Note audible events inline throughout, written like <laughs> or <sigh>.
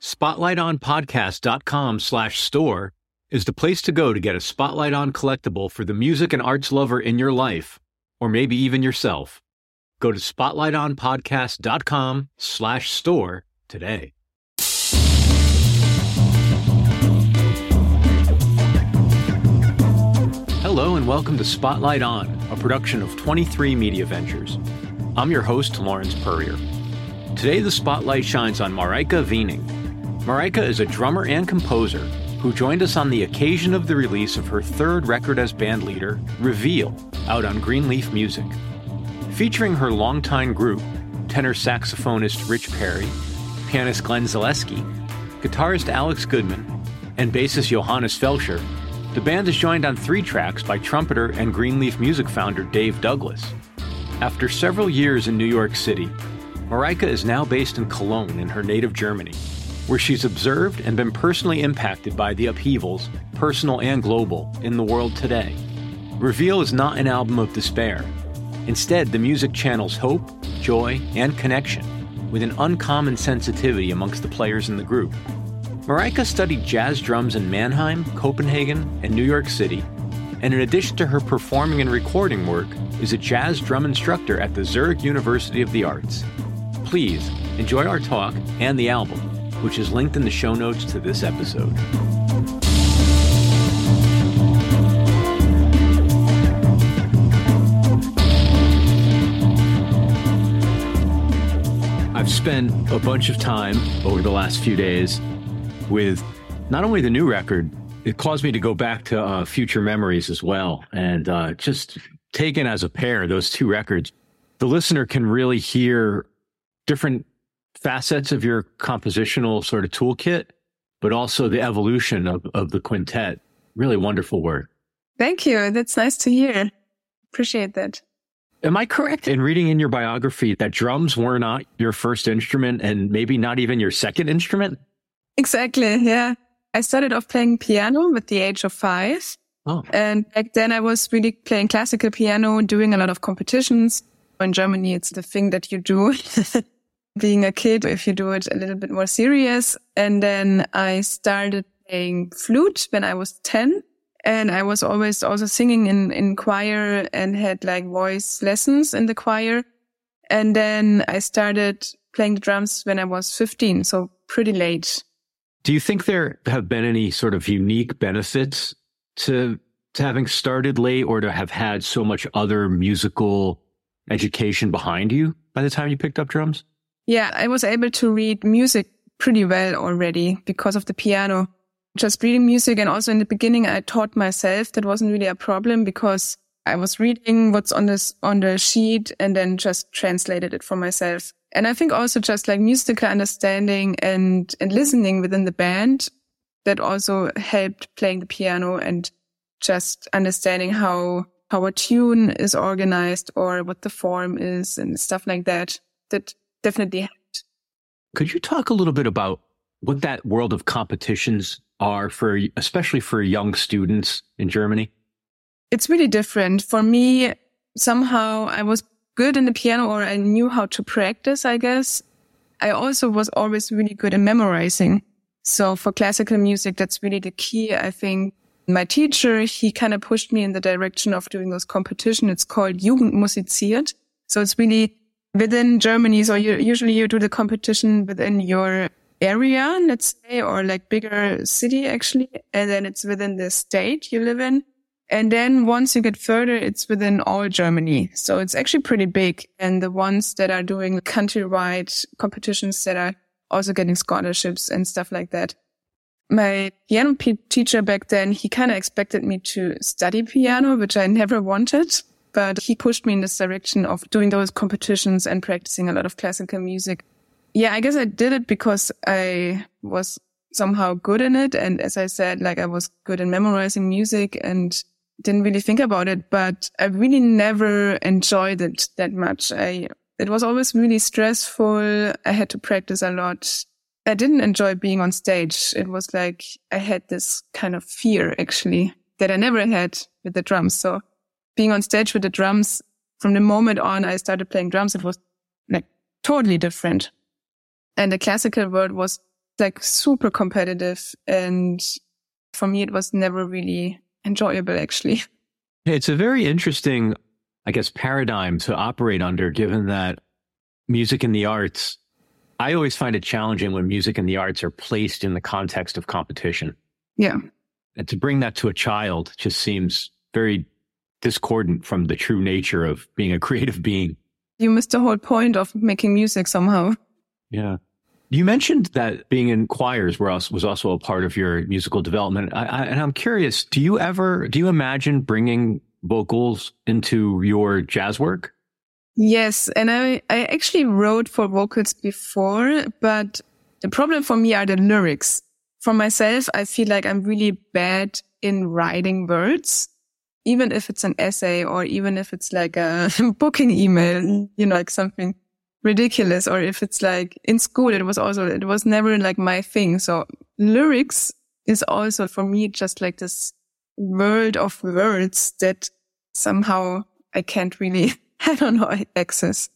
SpotlightOnPodcast.com slash store is the place to go to get a Spotlight On collectible for the music and arts lover in your life, or maybe even yourself. Go to SpotlightOnPodcast.com slash store today. And welcome to Spotlight On, a production of 23 Media Ventures. I'm your host, Lawrence Peryer. Today, the spotlight shines on Mareike Wiening. Mareike is a drummer and composer who joined us on the occasion of the release of her third record as bandleader, Reveal, out on Greenleaf Music. Featuring her longtime group, tenor saxophonist Rich Perry, pianist Glenn Zaleski, guitarist Alex Goodman, and bassist Johannes Felscher, the band is joined on three tracks by trumpeter and Greenleaf Music founder Dave Douglas. After several years in New York City, Mareike is now based in Cologne in her native Germany, where she's observed and been personally impacted by the upheavals, personal and global, in the world today. Reveal is not an album of despair. Instead, the music channels hope, joy, and connection with an uncommon sensitivity amongst the players in the group. Mareike studied jazz drums in Mannheim, Copenhagen, and New York City, and in addition to her performing and recording work, is a jazz drum instructor at the Zurich University of the Arts. Please enjoy our talk and the album, which is linked in the show notes to this episode. I've spent a bunch of time over the last few days with not only the new record, it caused me to go back to uh, future memories as well. And uh, just taken as a pair, those two records, the listener can really hear different facets of your compositional sort of toolkit, but also the evolution of, of the quintet. Really wonderful work. Thank you. That's nice to hear. Appreciate that. Am I correct in reading in your biography that drums were not your first instrument and maybe not even your second instrument? Exactly. Yeah. I started off playing piano at the age of five. Oh. And back then I was really playing classical piano, doing a lot of competitions. In Germany, it's the thing that you do. <laughs> Being a kid, if you do it a little bit more serious. And then I started playing flute when I was 10. And I was always also singing in, in choir and had like voice lessons in the choir. And then I started playing the drums when I was 15. So pretty late. Do you think there have been any sort of unique benefits to, to having started late or to have had so much other musical education behind you by the time you picked up drums? Yeah, I was able to read music pretty well already because of the piano just reading music. And also in the beginning, I taught myself. That wasn't really a problem because I was reading what's on this, on the sheet and then just translated it for myself. And I think also just like musical understanding and, and listening within the band that also helped playing the piano and just understanding how, how a tune is organized or what the form is and stuff like that. That definitely helped. Could you talk a little bit about what that world of competitions are for, especially for young students in Germany? It's really different. For me, somehow I was good in the piano or I knew how to practice, I guess. I also was always really good in memorizing. So for classical music, that's really the key. I think my teacher, he kind of pushed me in the direction of doing those competition. It's called Jugend musiziert. So it's really within Germany. So you, usually you do the competition within your area, let's say, or like bigger city actually. And then it's within the state you live in. And then once you get further, it's within all Germany. So it's actually pretty big. And the ones that are doing countrywide competitions that are also getting scholarships and stuff like that. My piano teacher back then, he kind of expected me to study piano, which I never wanted, but he pushed me in this direction of doing those competitions and practicing a lot of classical music yeah, I guess I did it because I was somehow good in it. And as I said, like I was good in memorizing music and didn't really think about it, but I really never enjoyed it that much. I, it was always really stressful. I had to practice a lot. I didn't enjoy being on stage. It was like I had this kind of fear actually that I never had with the drums. So being on stage with the drums from the moment on I started playing drums, it was like totally different. And the classical world was like super competitive. And for me, it was never really enjoyable, actually. It's a very interesting, I guess, paradigm to operate under, given that music and the arts, I always find it challenging when music and the arts are placed in the context of competition. Yeah. And to bring that to a child just seems very discordant from the true nature of being a <laughs> creative being. You missed the whole point of making music somehow. Yeah. You mentioned that being in choirs was also a part of your musical development. I, I, and I'm curious, do you ever, do you imagine bringing vocals into your jazz work? Yes. And I, I actually wrote for vocals before, but the problem for me are the lyrics. For myself, I feel like I'm really bad in writing words, even if it's an essay or even if it's like a <laughs> booking email, you know, like something ridiculous or if it's like in school it was also it was never like my thing. So lyrics is also for me just like this world of words that somehow i can't really <laughs> i don't know access.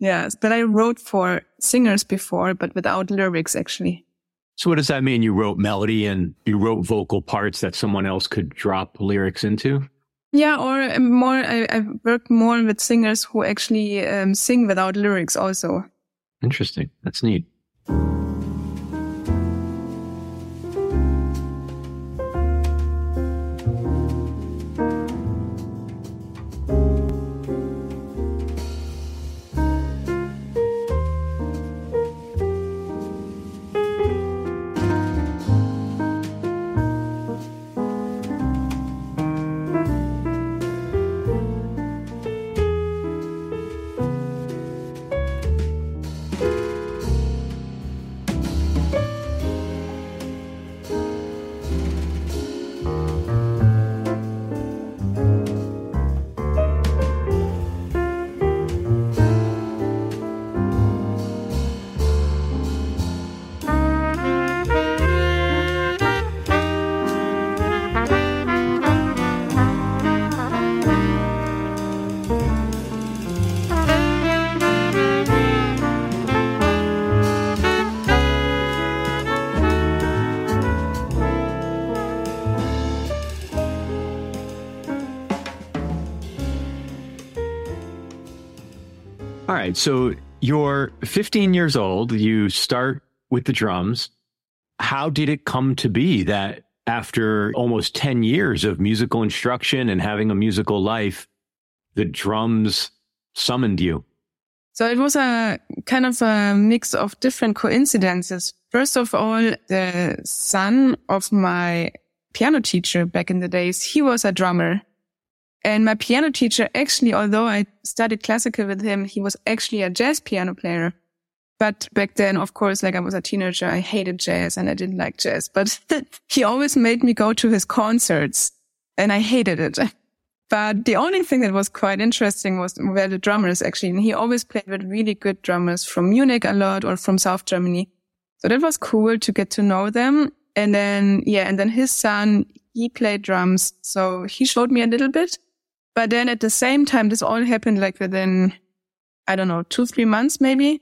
Yeah but i wrote for singers before but without lyrics actually. So what does that mean? You wrote melody and you wrote vocal parts that someone else could drop lyrics into yeah, or more, I, I more with singers who actually um, sing without lyrics also. Interesting. That's neat. All right. So you're 15 years old. You start with the drums. How did it come to be that after almost 10 years of musical instruction and having a musical life, the drums summoned you? So it was a kind of a mix of different coincidences. First of all, the son of my piano teacher back in the days, he was a drummer. And my piano teacher, actually, although I studied classical with him, he was actually a jazz piano player. But back then, of course, like I was a teenager, I hated jazz and I didn't like jazz, but <laughs> he always made me go to his concerts and I hated it. <laughs> But the only thing that was quite interesting was where the drummers actually, and he always played with really good drummers from Munich a lot or from South Germany. So that was cool to get to know them. And then, yeah, and then his son, he played drums. So he showed me a little bit. But then at the same time, this all happened like within, I don't know, two, three months maybe.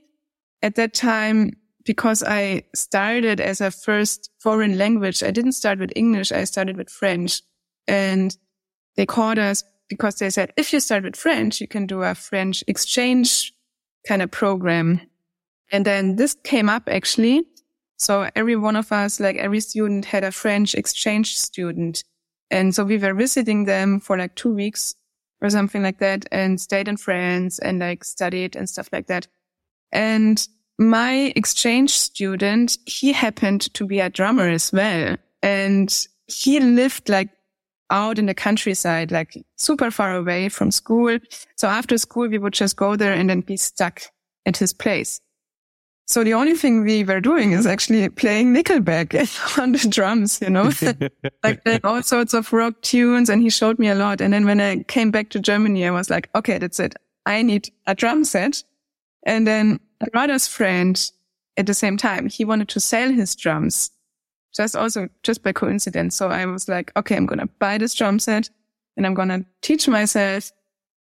At that time, because I started as a first foreign language, I didn't start with English. I started with French and they called us because they said, if you start with French, you can do a French exchange kind of program. And then this came up actually. So every one of us, like every student had a French exchange student. And so we were visiting them for like two weeks or something like that and stayed in France and like studied and stuff like that. And my exchange student, he happened to be a drummer as well. And he lived like out in the countryside, like super far away from school. So after school, we would just go there and then be stuck at his place. So the only thing we were doing is actually playing Nickelback <laughs> on the drums, you know, <laughs> like all sorts of rock tunes. And he showed me a lot. And then when I came back to Germany, I was like, okay, that's it. I need a drum set. And then brother's friend at the same time, he wanted to sell his drums just also just by coincidence. So I was like, okay, I'm going to buy this drum set and I'm going to teach myself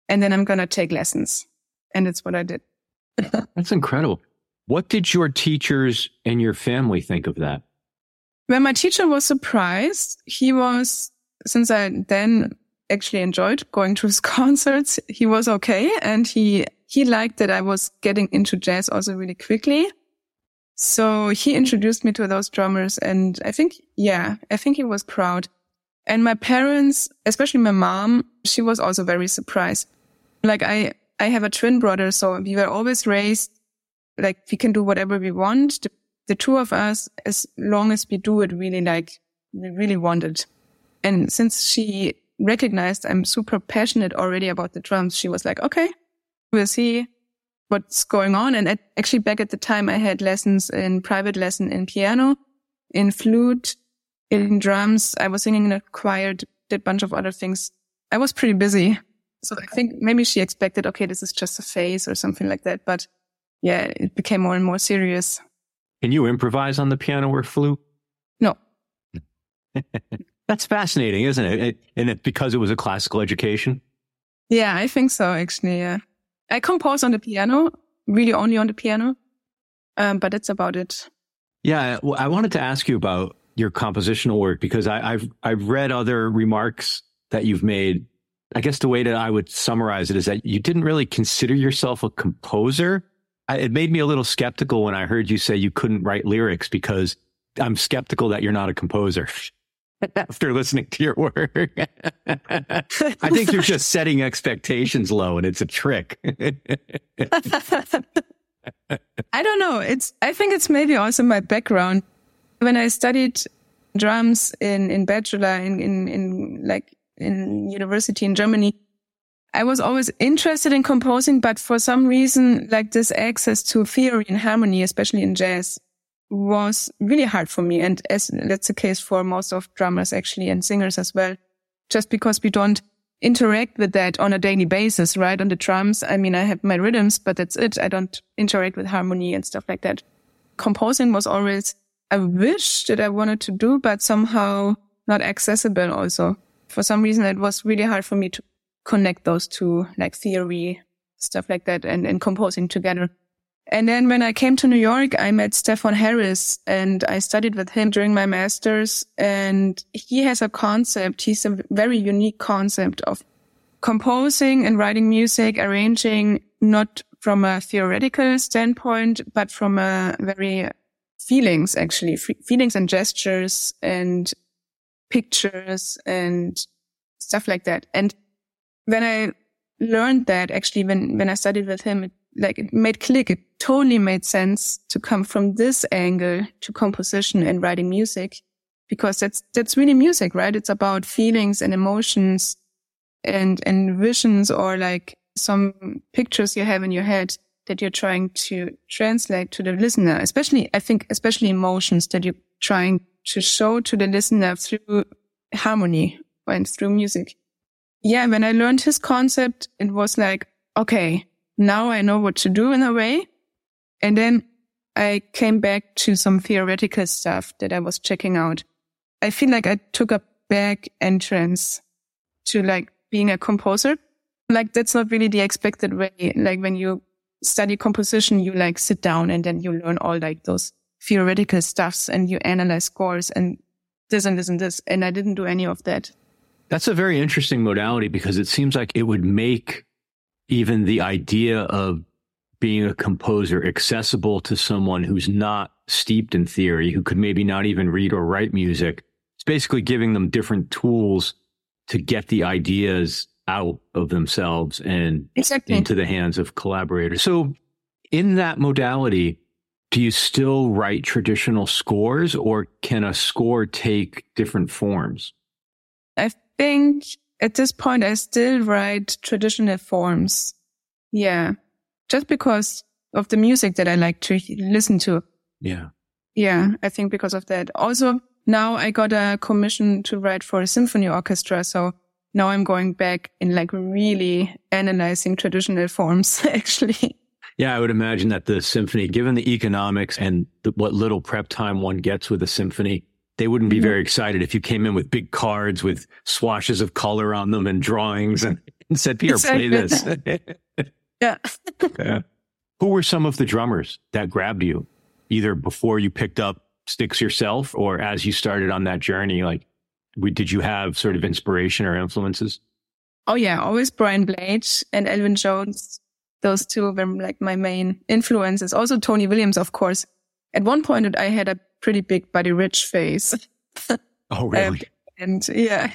and then I'm going to take lessons. And it's what I did. That's incredible. What did your teachers and your family think of that? When my teacher was surprised, he was, since I then actually enjoyed going to his <laughs> concerts, he was okay. And he, he liked that I was getting into jazz also really quickly. So he introduced me to those drummers. And I think, yeah, I think he was proud. And my parents, especially my mom, she was also very surprised. Like I, I have a twin brother. So we were always raised like we can do whatever we want. The, the two of us, as long as we do it really like we really want it. And since she recognized I'm super passionate already about the drums, she was like, okay, we'll see what's going on. And at, actually back at the time, I had lessons in private lesson in piano, in flute, in drums. I was singing in a choir, did a bunch of other things. I was pretty busy. So I think maybe she expected, okay, this is just a phase or something like that. But yeah, it became more and more serious. Can you improvise on the piano or flute? No. <laughs> That's fascinating, isn't it? And it because it was a classical education? Yeah, I think so, actually. Yeah. I compose on the piano, really only on the piano. Um, but that's about it. Yeah. Well, I wanted to ask you about your compositional work because I, I've, I've read other remarks that you've made. I guess the way that I would summarize it is that you didn't really consider yourself a composer I, it made me a little skeptical when I heard you say you couldn't write lyrics because I'm skeptical that you're not a composer. <laughs> After listening to your work, <laughs> I think you're just setting expectations low and it's a trick. <laughs> I don't know. It's, I think it's maybe also my background. When I studied drums in, in bachelor in, in, in like in university in Germany, I was always interested in composing, but for some reason, like this access to theory and harmony, especially in jazz, was really hard for me. And as that's the case for most of drummers actually and singers as well, just because we don't interact with that on a daily basis, right? On the drums. I mean, I have my rhythms, but that's it. I don't interact with harmony and stuff like that. Composing was always a wish that I wanted to do, but somehow not accessible also. For some reason, it was really hard for me to connect those two, like theory, stuff like that, and, and composing together. And then when I came to New York, I met Stefon Harris and I studied with him during my master's. And he has a concept. He's a very unique concept of composing and writing music, arranging not from a theoretical standpoint, but from a very feelings, actually feelings and gestures and pictures and stuff like that. And when I learned that actually when, when I studied with him, it, like it made click. It totally made sense to come from this angle to composition and writing music because that's, that's really music, right? It's about feelings and emotions and, and visions or like some pictures you have in your head that you're trying to translate to the listener, especially, I think, especially emotions that you're trying to show to the listener through harmony and through music yeah, when I learned his concept, it was like, okay, now I know what to do in a way. And then I came back to some theoretical stuff that I was checking out. I feel like I took a back entrance to like being a composer. Like that's not really the expected way. Like when you study composition, you like sit down and then you learn all like those theoretical stuffs and you analyze scores and this and this and this. And I didn't do any of that. That's a very interesting modality because it seems like it would make even the idea of being a composer accessible to someone who's not steeped in theory, who could maybe not even read or write music. It's basically giving them different tools to get the ideas out of themselves and exactly. into the hands of collaborators. So in that modality, do you still write traditional scores or can a score take different forms? I think at this point, I still write traditional forms. Yeah. Just because of the music that I like to listen to. Yeah. Yeah. I think because of that. Also, now I got a commission to write for a symphony orchestra. So now I'm going back in like really analyzing traditional forms, <laughs> actually. Yeah, I would imagine that the symphony, given the economics and the, what little prep time one gets with a symphony, they wouldn't be mm-hmm. very excited if you came in with big cards with swashes of color on them and drawings and, and said, Pierre, play this. <laughs> yeah. yeah. Who were some of the drummers that grabbed you either before you picked up sticks yourself or as you started on that journey? Like, did you have sort of inspiration or influences? Oh yeah, always Brian Blade and Elvin Jones. Those two were like my main influences. Also Tony Williams, of course. At one point, I had a pretty big Buddy Rich face. <laughs> oh, <laughs> really? Um, and yeah,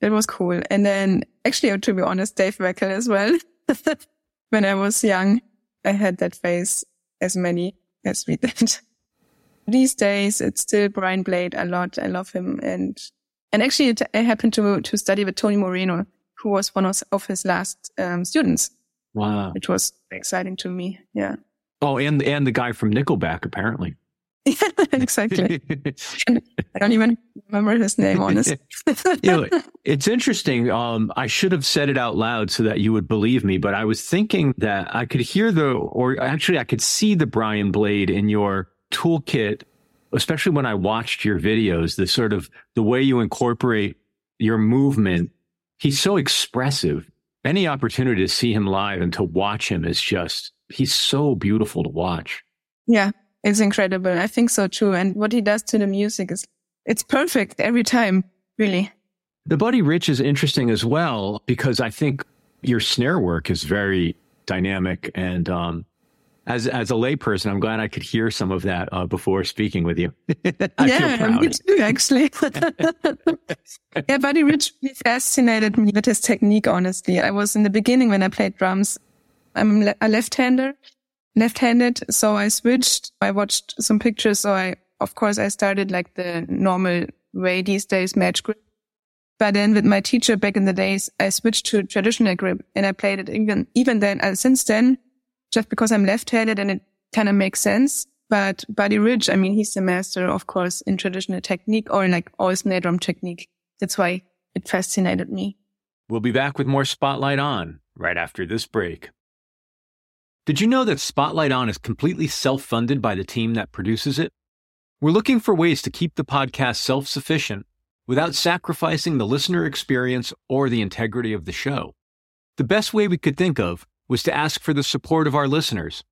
that was cool. And then actually, to be honest, Dave Weckl as well. <laughs> when I was young, I had that face as many as we did. These days, it's still Brian Blade a lot. I love him. And, and actually, I happened to, to study with Tony Moreno, who was one of, of his last um, students. Wow. Which was exciting to me. Yeah. Oh, and, and the guy from Nickelback, apparently. Yeah, <laughs> exactly. <laughs> I don't even remember his name, honestly. <laughs> you know, it's interesting. Um, I should have said it out loud so that you would believe me, but I was thinking that I could hear the, or actually I could see the Brian Blade in your toolkit, especially when I watched your videos, the sort of the way you incorporate your movement. He's so expressive. Any opportunity to see him live and to watch him is just, he's so beautiful to watch. Yeah, it's incredible. I think so too. And what he does to the music is, it's perfect every time, really. The Buddy Rich is interesting as well because I think your snare work is very dynamic and um, as as a layperson, I'm glad I could hear some of that uh, before speaking with you. <laughs> yeah, me too, actually. <laughs> yeah, Buddy Rich fascinated me with his technique. Honestly, I was in the beginning when I played drums. I'm a left-hander, left-handed, so I switched. I watched some pictures, so I, of course, I started like the normal way these days, match grip. But then with my teacher back in the days, I switched to traditional grip, and I played it even even then. And since then just because I'm left-handed and it kind of makes sense. But Buddy Rich, I mean, he's the master, of course, in traditional technique or in like all snare drum technique. That's why it fascinated me. We'll be back with more Spotlight On right after this break. Did you know that Spotlight On is completely self funded by the team that produces it? We're looking for ways to keep the podcast self sufficient without sacrificing the listener experience or the integrity of the show. The best way we could think of was to ask for the support of our listeners.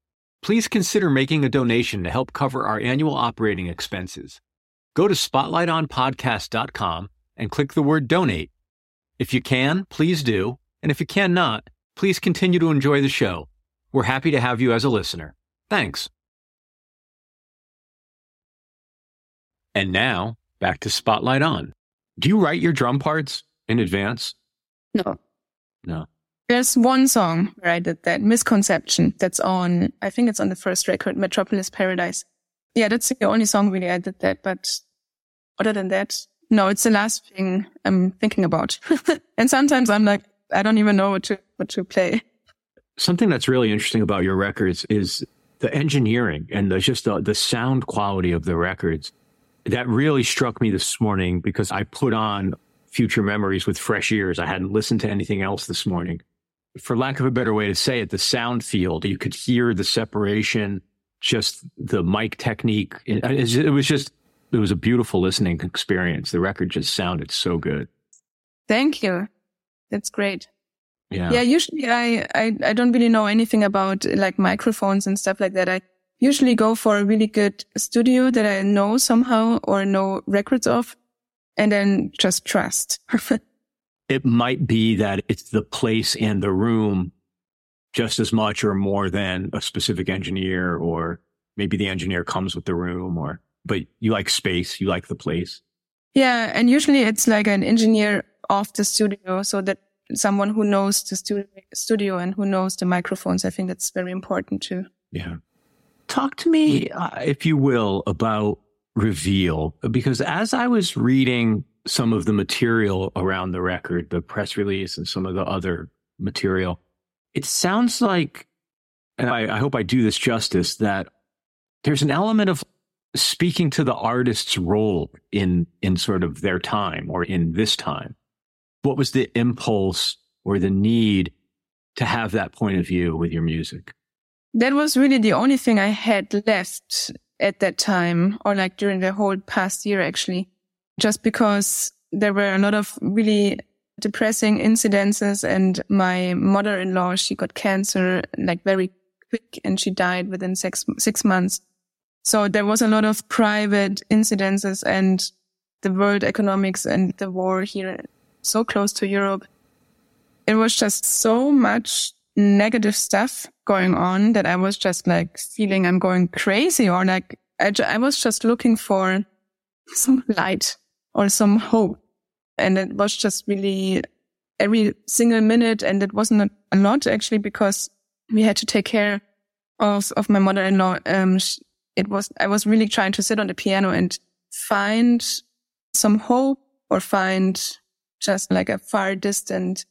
Please consider making a donation to help cover our annual operating expenses. Go to spotlightonpodcast.com and click the word donate. If you can, please do. And if you cannot, please continue to enjoy the show. We're happy to have you as a listener. Thanks. And now, back to Spotlight On. Do you write your drum parts in advance? No. No. There's one song where I did that, Misconception, that's on, I think it's on the first record, Metropolis Paradise. Yeah, that's the only song really I did that, but other than that, no, it's the last thing I'm thinking about. <laughs> and sometimes I'm like, I don't even know what to, what to play. Something that's really interesting about your records is the engineering and the, just the, the sound quality of the records. That really struck me this morning because I put on Future Memories with fresh ears. I hadn't listened to anything else this morning for lack of a better way to say it, the sound field. You could hear the separation, just the mic technique. It, it, was just, it was a beautiful listening experience. The record just sounded so good. Thank you. That's great. Yeah. Yeah. Usually I, I, I don't really know anything about like microphones and stuff like that. I usually go for a really good studio that I know somehow or know records of and then just trust. <laughs> it might be that it's the place and the room just as much or more than a specific engineer or maybe the engineer comes with the room or but you like space you like the place yeah and usually it's like an engineer of the studio so that someone who knows the studio, studio and who knows the microphones i think that's very important too yeah talk to me uh, if you will about reveal because as i was reading some of the material around the record, the press release and some of the other material, it sounds like, and I, I hope I do this justice, that there's an element of speaking to the artist's role in in sort of their time or in this time. What was the impulse or the need to have that point of view with your music? That was really the only thing I had left at that time, or like during the whole past year, actually just because there were a lot of really depressing incidences and my mother-in-law, she got cancer like very quick and she died within six, six months. So there was a lot of private incidences and the world economics and the war here so close to Europe. It was just so much negative stuff going on that I was just like feeling I'm going crazy or like I, I was just looking for some light or some hope. And it was just really every single minute. And it wasn't a lot actually because we had to take care of, of my mother-in-law. Um, it was, I was really trying to sit on the piano and find some hope or find just like a far distant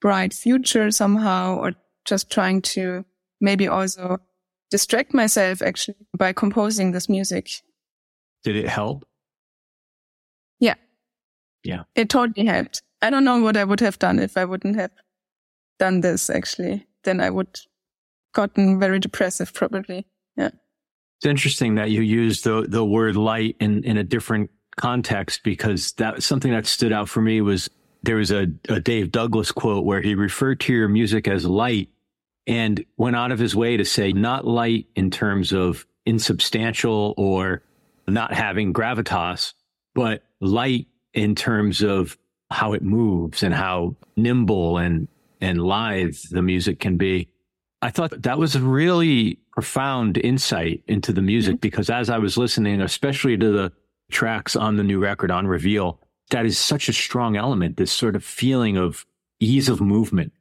bright future somehow or just trying to maybe also distract myself actually by composing this music. Did it help? Yeah. Yeah. It totally helped. I don't know what I would have done if I wouldn't have done this actually. Then I would gotten very depressive probably. Yeah. It's interesting that you use the the word light in in a different context because that something that stood out for me was there was a, a Dave Douglas quote where he referred to your music as light and went out of his way to say not light in terms of insubstantial or not having gravitas, but light in terms of how it moves and how nimble and and lithe the music can be. I thought that was a really profound insight into the music mm-hmm. because as I was listening, especially to the tracks on the new record on Reveal, that is such a strong element, this sort of feeling of ease of movement.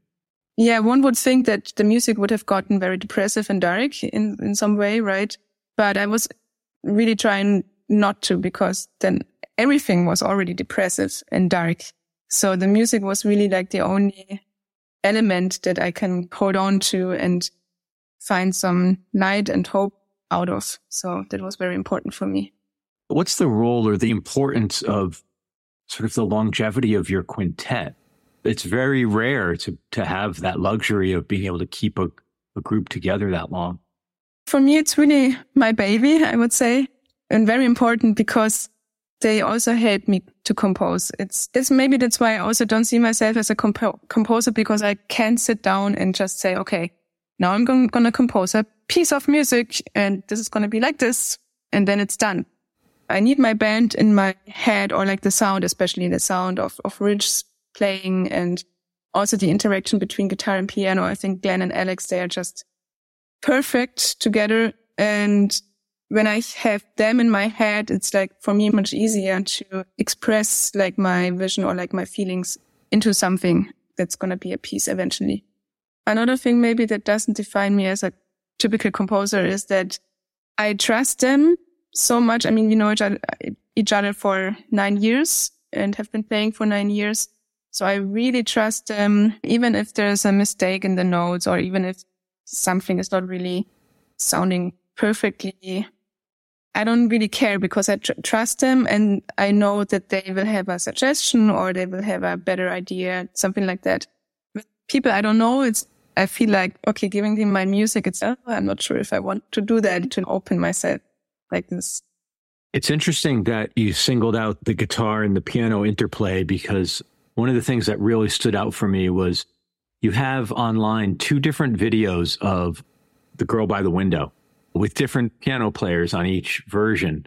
Yeah, one would think that the music would have gotten very depressive and dark in, in some way, right? But I was really trying not to because then everything was already depressive and dark. So the music was really like the only element that I can hold on to and find some light and hope out of. So that was very important for me. What's the role or the importance of sort of the longevity of your quintet? It's very rare to, to have that luxury of being able to keep a, a group together that long. For me, it's really my baby, I would say, and very important because they also help me to compose. It's, it's maybe that's why I also don't see myself as a compo- composer because I can't sit down and just say, okay, now I'm going to compose a piece of music and this is going to be like this. And then it's done. I need my band in my head or like the sound, especially the sound of, of Rich playing and also the interaction between guitar and piano. I think Glenn and Alex, they are just perfect together. And when I have them in my head, it's like for me much easier to express like my vision or like my feelings into something that's going to be a piece eventually. Another thing maybe that doesn't define me as a typical composer is that I trust them so much. I mean, we know each other, each other for nine years and have been playing for nine years. So I really trust them, even if there's a mistake in the notes or even if something is not really sounding perfectly. I don't really care because I tr- trust them and I know that they will have a suggestion or they will have a better idea, something like that. With people I don't know, it's, I feel like, okay, giving them my music, it's, oh, I'm not sure if I want to do that to open myself like this. It's interesting that you singled out the guitar and the piano interplay because one of the things that really stood out for me was you have online two different videos of The Girl by the Window with different piano players on each version.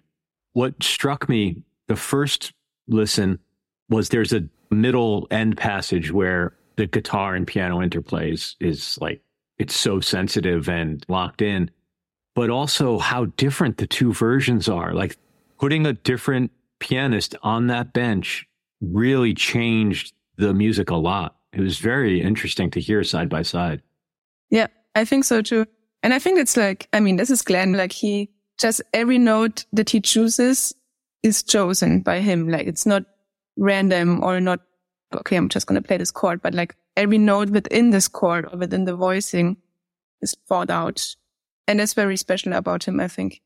What struck me the first listen was there's a middle end passage where the guitar and piano interplays is like it's so sensitive and locked in but also how different the two versions are. Like putting a different pianist on that bench really changed the music a lot. It was very interesting to hear side by side. Yeah, I think so too. And I think it's like, I mean, this is Glenn, like he just every note that he chooses is chosen by him. Like it's not random or not, okay, I'm just going to play this chord, but like every note within this chord or within the voicing is thought out and that's very special about him, I think.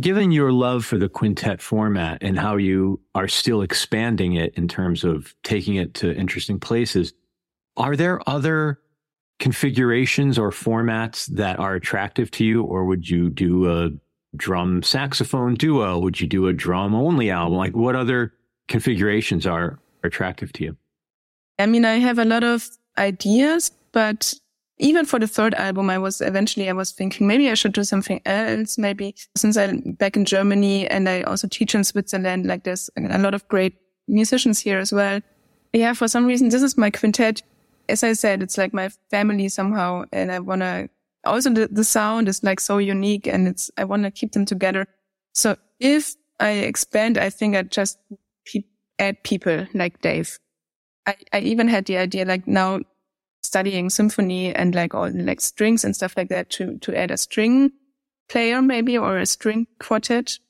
Given your love for the quintet format and how you are still expanding it in terms of taking it to interesting places, are there other configurations or formats that are attractive to you, or would you do a drum saxophone duo? Would you do a drum only album? Like, what other configurations are attractive to you? I mean, I have a lot of ideas, but even for the third album, I was eventually, I was thinking maybe I should do something else. Maybe since I'm back in Germany and I also teach in Switzerland, like there's a lot of great musicians here as well. Yeah, for some reason, this is my quintet. As I said, it's like my family somehow. And I want to also the, the sound is like so unique and it's, I want to keep them together. So if I expand, I think I just add people like Dave. I, I even had the idea like now studying symphony and like all like strings and stuff like that to, to add a string player maybe or a string quartet.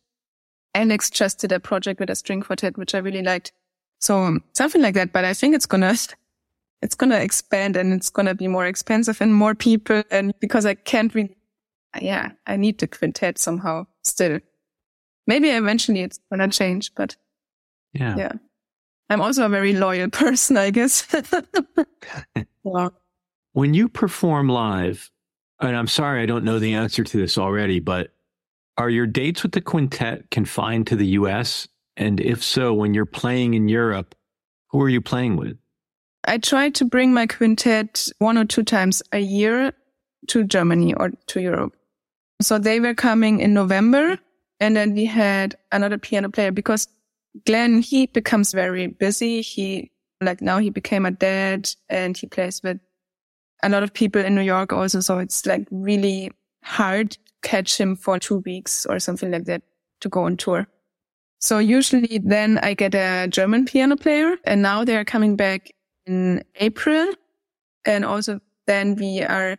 Alex just did a project with a string quartet, which I really liked. So um, something like that. But I think it's gonna, <laughs> it's gonna expand and it's gonna be more expensive and more people. And because I can't really, yeah, I need the quintet somehow still. Maybe eventually it's gonna change, but yeah. Yeah. I'm also a very loyal <laughs> person, I guess. <laughs> yeah. When you perform live, and I'm sorry I don't know the answer to this already, but are your dates with the quintet confined to the US? And if so, when you're playing in Europe, who are you playing with? I try to bring my quintet one or two times a year to Germany or to Europe. So they were coming in November and then we had another piano player because Glenn, he becomes very busy. He, like now he became a dad and he plays with a lot of people in New York also. So it's like really hard catch him for two weeks or something like that to go on tour. So usually then I get a German piano player and now they're coming back in April. And also then we are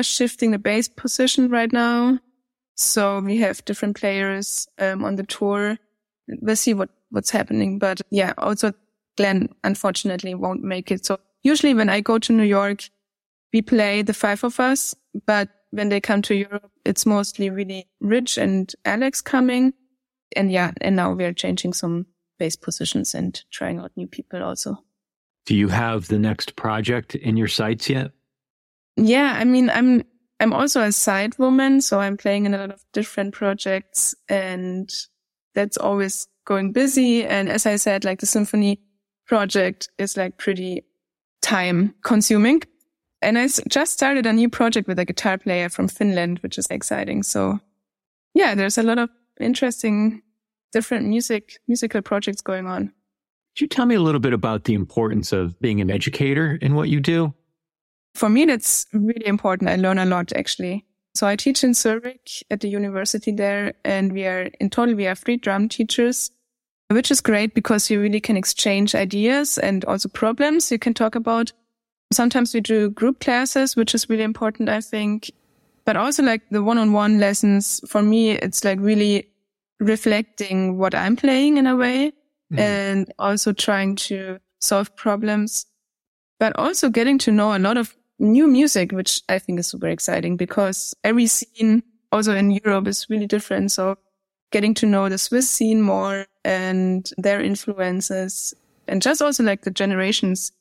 shifting the bass position right now. So we have different players um, on the tour. We'll see what what's happening. But yeah, also Glenn unfortunately won't make it. So usually when I go to New York, we play the five of us, but when they come to Europe, it's mostly really Rich and Alex coming. And yeah, and now we're changing some bass positions and trying out new people also. Do you have the next project in your sights yet? Yeah, I mean, I'm I'm also a side woman, so I'm playing in a lot of different projects and that's always going busy. And as I said, like the symphony project is like pretty time consuming. And I just started a new project with a guitar player from Finland, which is exciting. So yeah, there's a lot of interesting different music, musical projects going on. Could you tell me a little bit about the importance of being an educator in what you do? For me, that's really important. I learn a lot actually. So I teach in Zurich at the university there and we are in total, we have three drum teachers which is great because you really can exchange ideas and also problems you can talk about. Sometimes we do group classes, which is really important, I think. But also like the one-on-one lessons, for me, it's like really reflecting what I'm playing in a way mm. and also trying to solve problems, but also getting to know a lot of new music, which I think is super exciting because every scene also in Europe is really different. So getting to know the Swiss scene more and their influences and just also like the generations,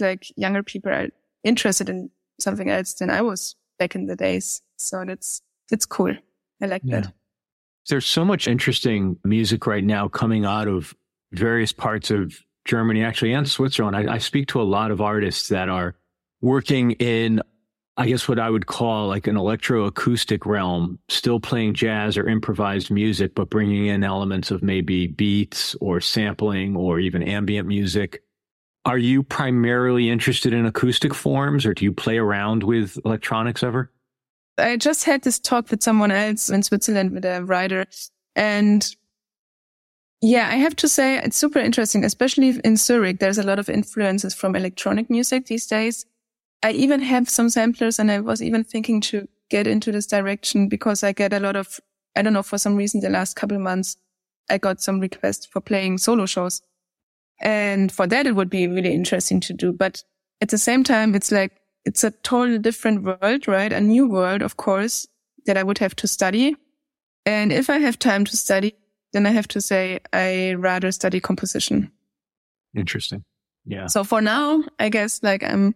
like younger people are interested in something else than I was back in the days. So that's, it's cool. I like yeah. that. There's so much interesting music right now coming out of various parts of Germany, actually, and Switzerland. I, I speak to a lot of artists that are working in I guess what I would call like an electroacoustic realm, still playing jazz or improvised music, but bringing in elements of maybe beats or sampling or even ambient music. Are you primarily interested in acoustic forms or do you play around with electronics ever? I just had this talk with someone else in Switzerland with a writer and yeah, I have to say it's super interesting, especially in Zurich. There's a lot of influences from electronic music these days. I even have some samplers and I was even thinking to get into this direction because I get a lot of, I don't know, for some reason the last couple of months, I got some requests for playing solo shows. And for that, it would be really interesting to do. But at the same time, it's like, it's a totally different world, right? A new world, of course, that I would have to study. And if I have time to study, then I have to say I rather study composition. Interesting. Yeah. So for now, I guess like I'm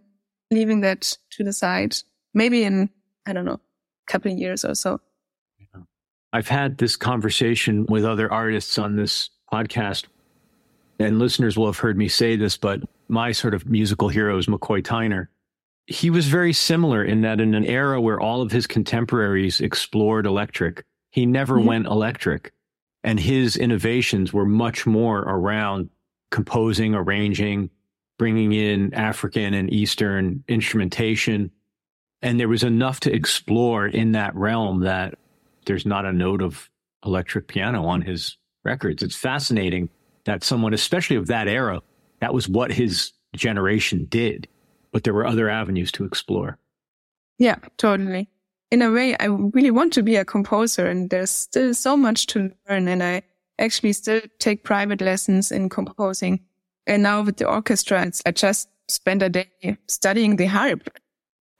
leaving that to the side. Maybe in, I don't know, a couple of years or so. Yeah. I've had this conversation with other artists on this podcast and listeners will have heard me say this, but my sort of musical hero is McCoy Tyner. He was very similar in that in an era where all of his contemporaries explored electric, he never mm-hmm. went electric. And his innovations were much more around composing, arranging, bringing in African and Eastern instrumentation. And there was enough to explore in that realm that there's not a note of electric piano on his records. It's fascinating that someone, especially of that era, that was what his generation did, but there were other avenues to explore. Yeah, totally. In a way, I really want to be a composer and there's still so much to learn. And I actually still take private lessons in composing. And now with the orchestra, I just spent a day studying the harp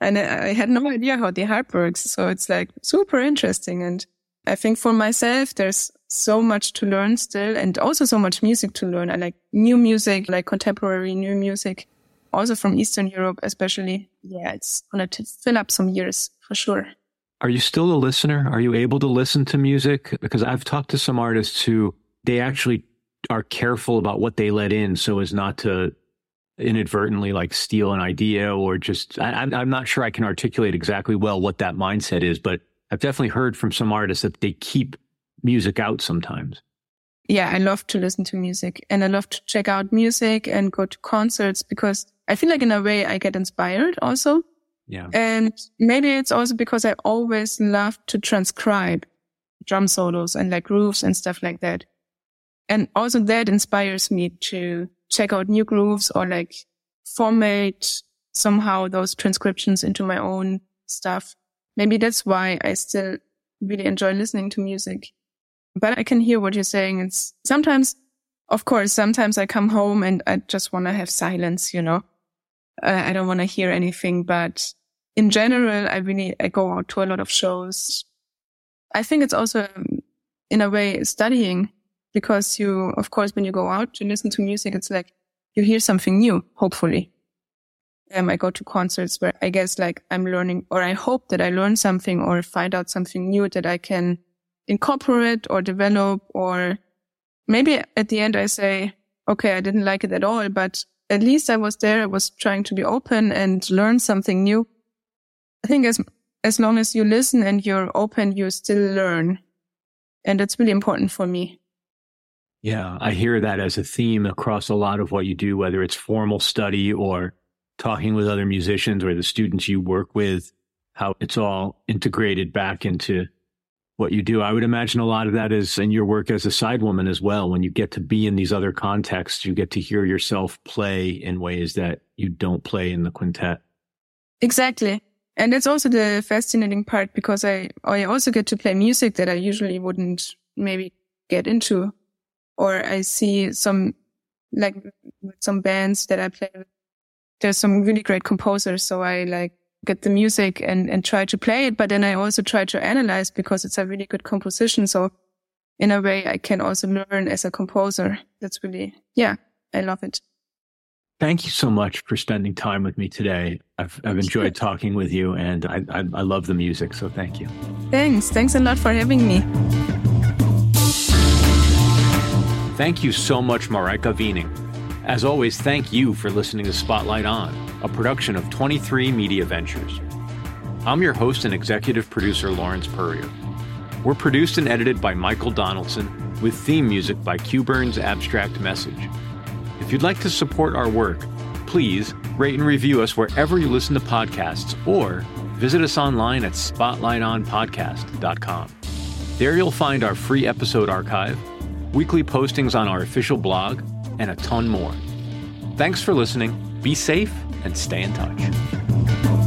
and I had no idea how the harp works. So it's like super interesting. And I think for myself, there's so much to learn still and also so much music to learn. I like new music, like contemporary new music, also from Eastern Europe, especially. Yeah, it's going to fill up some years for sure. Are you still a listener? Are you able to listen to music? Because I've talked to some artists who they actually are careful about what they let in so as not to inadvertently like steal an idea or just I, I'm not sure I can articulate exactly well what that mindset is, but I've definitely heard from some artists that they keep music out sometimes. Yeah, I love to listen to music and I love to check out music and go to concerts because I feel like in a way I get inspired also. Yeah. And maybe it's also because I always love to transcribe drum solos and like grooves and stuff like that. And also that inspires me to check out new grooves or like format somehow those transcriptions into my own stuff. Maybe that's why I still really enjoy listening to music but I can hear what you're saying. It's sometimes, of course, sometimes I come home and I just want to have silence, you know, I don't want to hear anything, but in general, I really, I go out to a lot of shows. I think it's also in a way studying because you, of course, when you go out to listen to music, it's like you hear something new, hopefully. Um, I go to concerts where I guess like I'm learning or I hope that I learn something or find out something new that I can incorporate or develop or maybe at the end I say, okay, I didn't like it at all, but at least I was there. I was trying to be open and learn something new. I think as, as long as you listen and you're open, you still learn. And that's really important for me. Yeah, I hear that as a theme across a lot of what you do, whether it's formal study or talking with other musicians or the students you work with, how it's all integrated back into what you do. I would imagine a lot of that is in your work as a side woman as well. When you get to be in these other contexts, you get to hear yourself play in ways that you don't play in the quintet. Exactly. And that's also the fascinating part because I, I also get to play music that I usually wouldn't maybe get into. Or I see some, like some bands that I play with. There's some really great composers. So I like get the music and, and try to play it. But then I also try to analyze because it's a really good composition. So in a way, I can also learn as a composer. That's really, yeah, I love it. Thank you so much for spending time with me today. I've, I've enjoyed <laughs> talking with you and I, I, I love the music. So thank you. Thanks. Thanks a lot for having me. Thank you so much, Mareike Wiening. As always, thank you for listening to Spotlight On a production of 23 Media Ventures. I'm your host and executive producer, Lawrence Peryer. We're produced and edited by Michael Donaldson, with theme music by Q-Burn's Abstract Message. If you'd like to support our work, please rate and review us wherever you listen to podcasts or visit us online at spotlightonpodcast.com. There you'll find our free episode archive, weekly postings on our official blog, and a ton more. Thanks for listening. Be safe and stay in touch.